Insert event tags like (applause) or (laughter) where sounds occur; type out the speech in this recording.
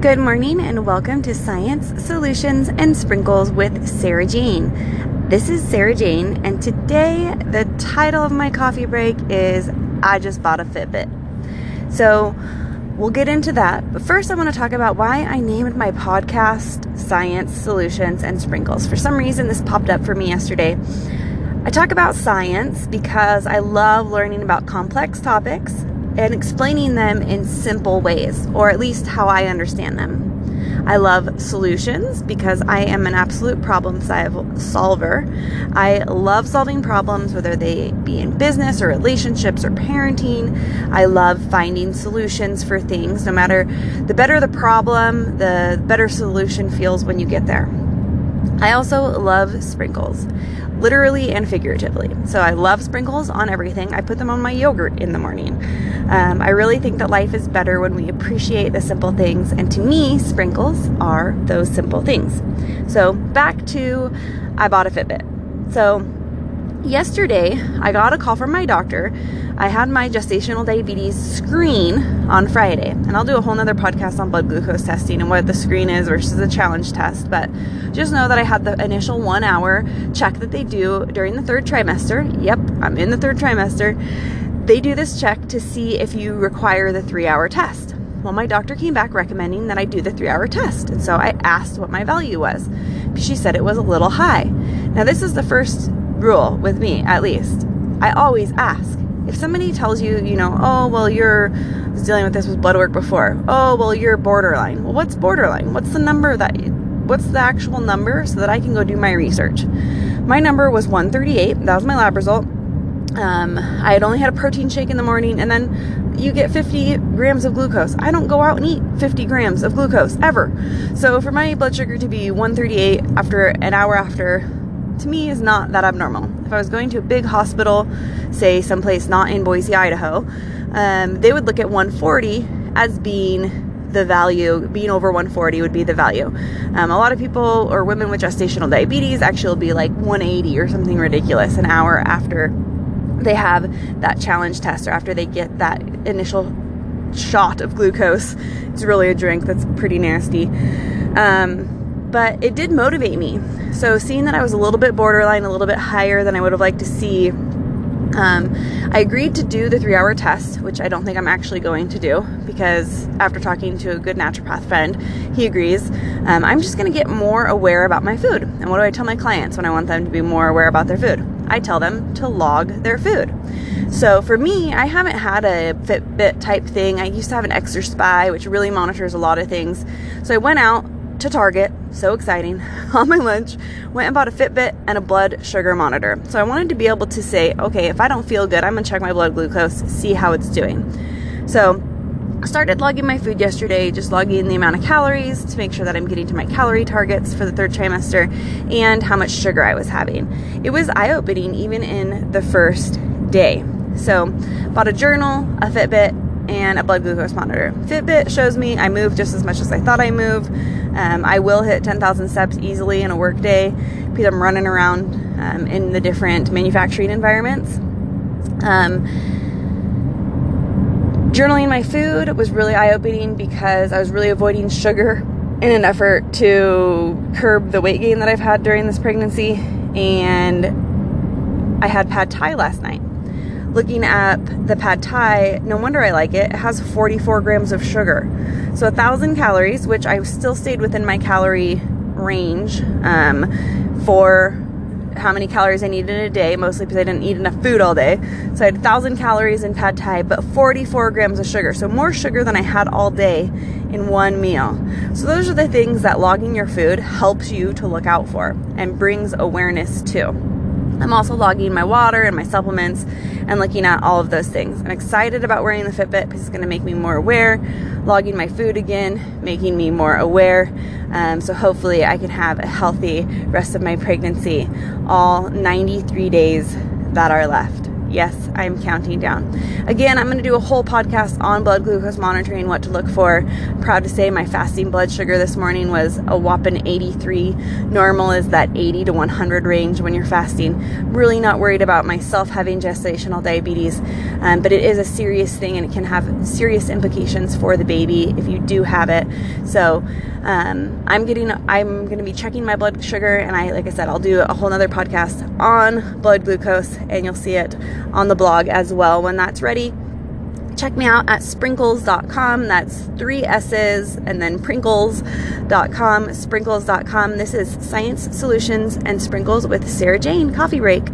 Good morning and welcome to Science, Solutions, and Sprinkles with Sarah Jane. This is Sarah Jane, and today the title of my coffee break is I Just Bought a Fitbit. So we'll get into that, but first I want to talk about why I named my podcast Science, Solutions, and Sprinkles. For some reason, this popped up for me yesterday. I talk about science because I love learning about complex topics and explaining them in simple ways, or at least how I understand them. I love solutions because I am an absolute problem solver. I love solving problems, whether they be in business or relationships or parenting. I love finding solutions for things. No matter the better the problem, the better solution feels when you get there. I also love sprinkles literally and figuratively. So I love sprinkles on everything. I put them on my yogurt in the morning. Um, I really think that life is better when we appreciate the simple things, and to me, sprinkles are those simple things. So back to I bought a Fitbit. So yesterday, I got a call from my doctor. I had my gestational diabetes screen on Friday, and I'll do a whole nother podcast on blood glucose testing and what the screen is versus the challenge test. But just know that I had the initial one hour check that they do during the third trimester. Yep, I'm in the third trimester. They do this check to see if you require the three hour test. Well, my doctor came back recommending that I do the three hour test. And so I asked what my value was. She said it was a little high. Now, this is the first rule with me, at least. I always ask. If somebody tells you, you know, oh, well, you're dealing with this with blood work before. Oh, well, you're borderline. Well, what's borderline? What's the number that, what's the actual number so that I can go do my research? My number was 138. That was my lab result. Um, I had only had a protein shake in the morning, and then you get 50 grams of glucose. I don't go out and eat 50 grams of glucose ever. So for my blood sugar to be 138 after an hour after to me is not that abnormal. If I was going to a big hospital, say someplace not in Boise, Idaho, um, they would look at 140 as being the value, being over 140 would be the value. Um, a lot of people or women with gestational diabetes actually will be like 180 or something ridiculous an hour after they have that challenge test or after they get that initial shot of glucose. It's really a drink that's pretty nasty. Um, but it did motivate me. So seeing that I was a little bit borderline, a little bit higher than I would have liked to see, um, I agreed to do the three hour test, which I don't think I'm actually going to do because after talking to a good naturopath friend, he agrees. Um, I'm just going to get more aware about my food. And what do I tell my clients when I want them to be more aware about their food? I tell them to log their food. So for me, I haven't had a Fitbit type thing. I used to have an Exerspy, which really monitors a lot of things. So I went out to Target, so exciting, (laughs) on my lunch, went and bought a Fitbit and a blood sugar monitor. So I wanted to be able to say, okay, if I don't feel good, I'm gonna check my blood glucose, see how it's doing. So I started logging my food yesterday, just logging the amount of calories to make sure that I'm getting to my calorie targets for the third trimester and how much sugar I was having. It was eye opening even in the first day. So, bought a journal, a Fitbit, and a blood glucose monitor. Fitbit shows me I move just as much as I thought I move. Um, I will hit 10,000 steps easily in a workday because I'm running around um, in the different manufacturing environments. Um, journaling my food was really eye opening because I was really avoiding sugar in an effort to curb the weight gain that I've had during this pregnancy. And I had pad thai last night looking at the pad thai, no wonder I like it. It has 44 grams of sugar. So a thousand calories, which I still stayed within my calorie range um, for how many calories I needed in a day, mostly because I didn't eat enough food all day. So I had 1,000 calories in pad thai, but 44 grams of sugar. So more sugar than I had all day in one meal. So those are the things that logging your food helps you to look out for and brings awareness to. I'm also logging my water and my supplements and looking at all of those things. I'm excited about wearing the Fitbit because it's going to make me more aware, logging my food again, making me more aware. Um, so hopefully, I can have a healthy rest of my pregnancy, all 93 days that are left. Yes, I'm counting down. Again, I'm going to do a whole podcast on blood glucose monitoring, what to look for. I'm proud to say my fasting blood sugar this morning was a whopping 83. Normal is that 80 to 100 range when you're fasting. really not worried about myself having gestational diabetes, um, but it is a serious thing and it can have serious implications for the baby if you do have it. So um, I'm getting, I'm going to be checking my blood sugar, and I, like I said, I'll do a whole other podcast on blood glucose, and you'll see it on the blog as well when that's ready. Check me out at sprinkles.com. That's three S's and then prinkles.com, sprinkles.com. This is Science Solutions and Sprinkles with Sarah Jane Coffee Break.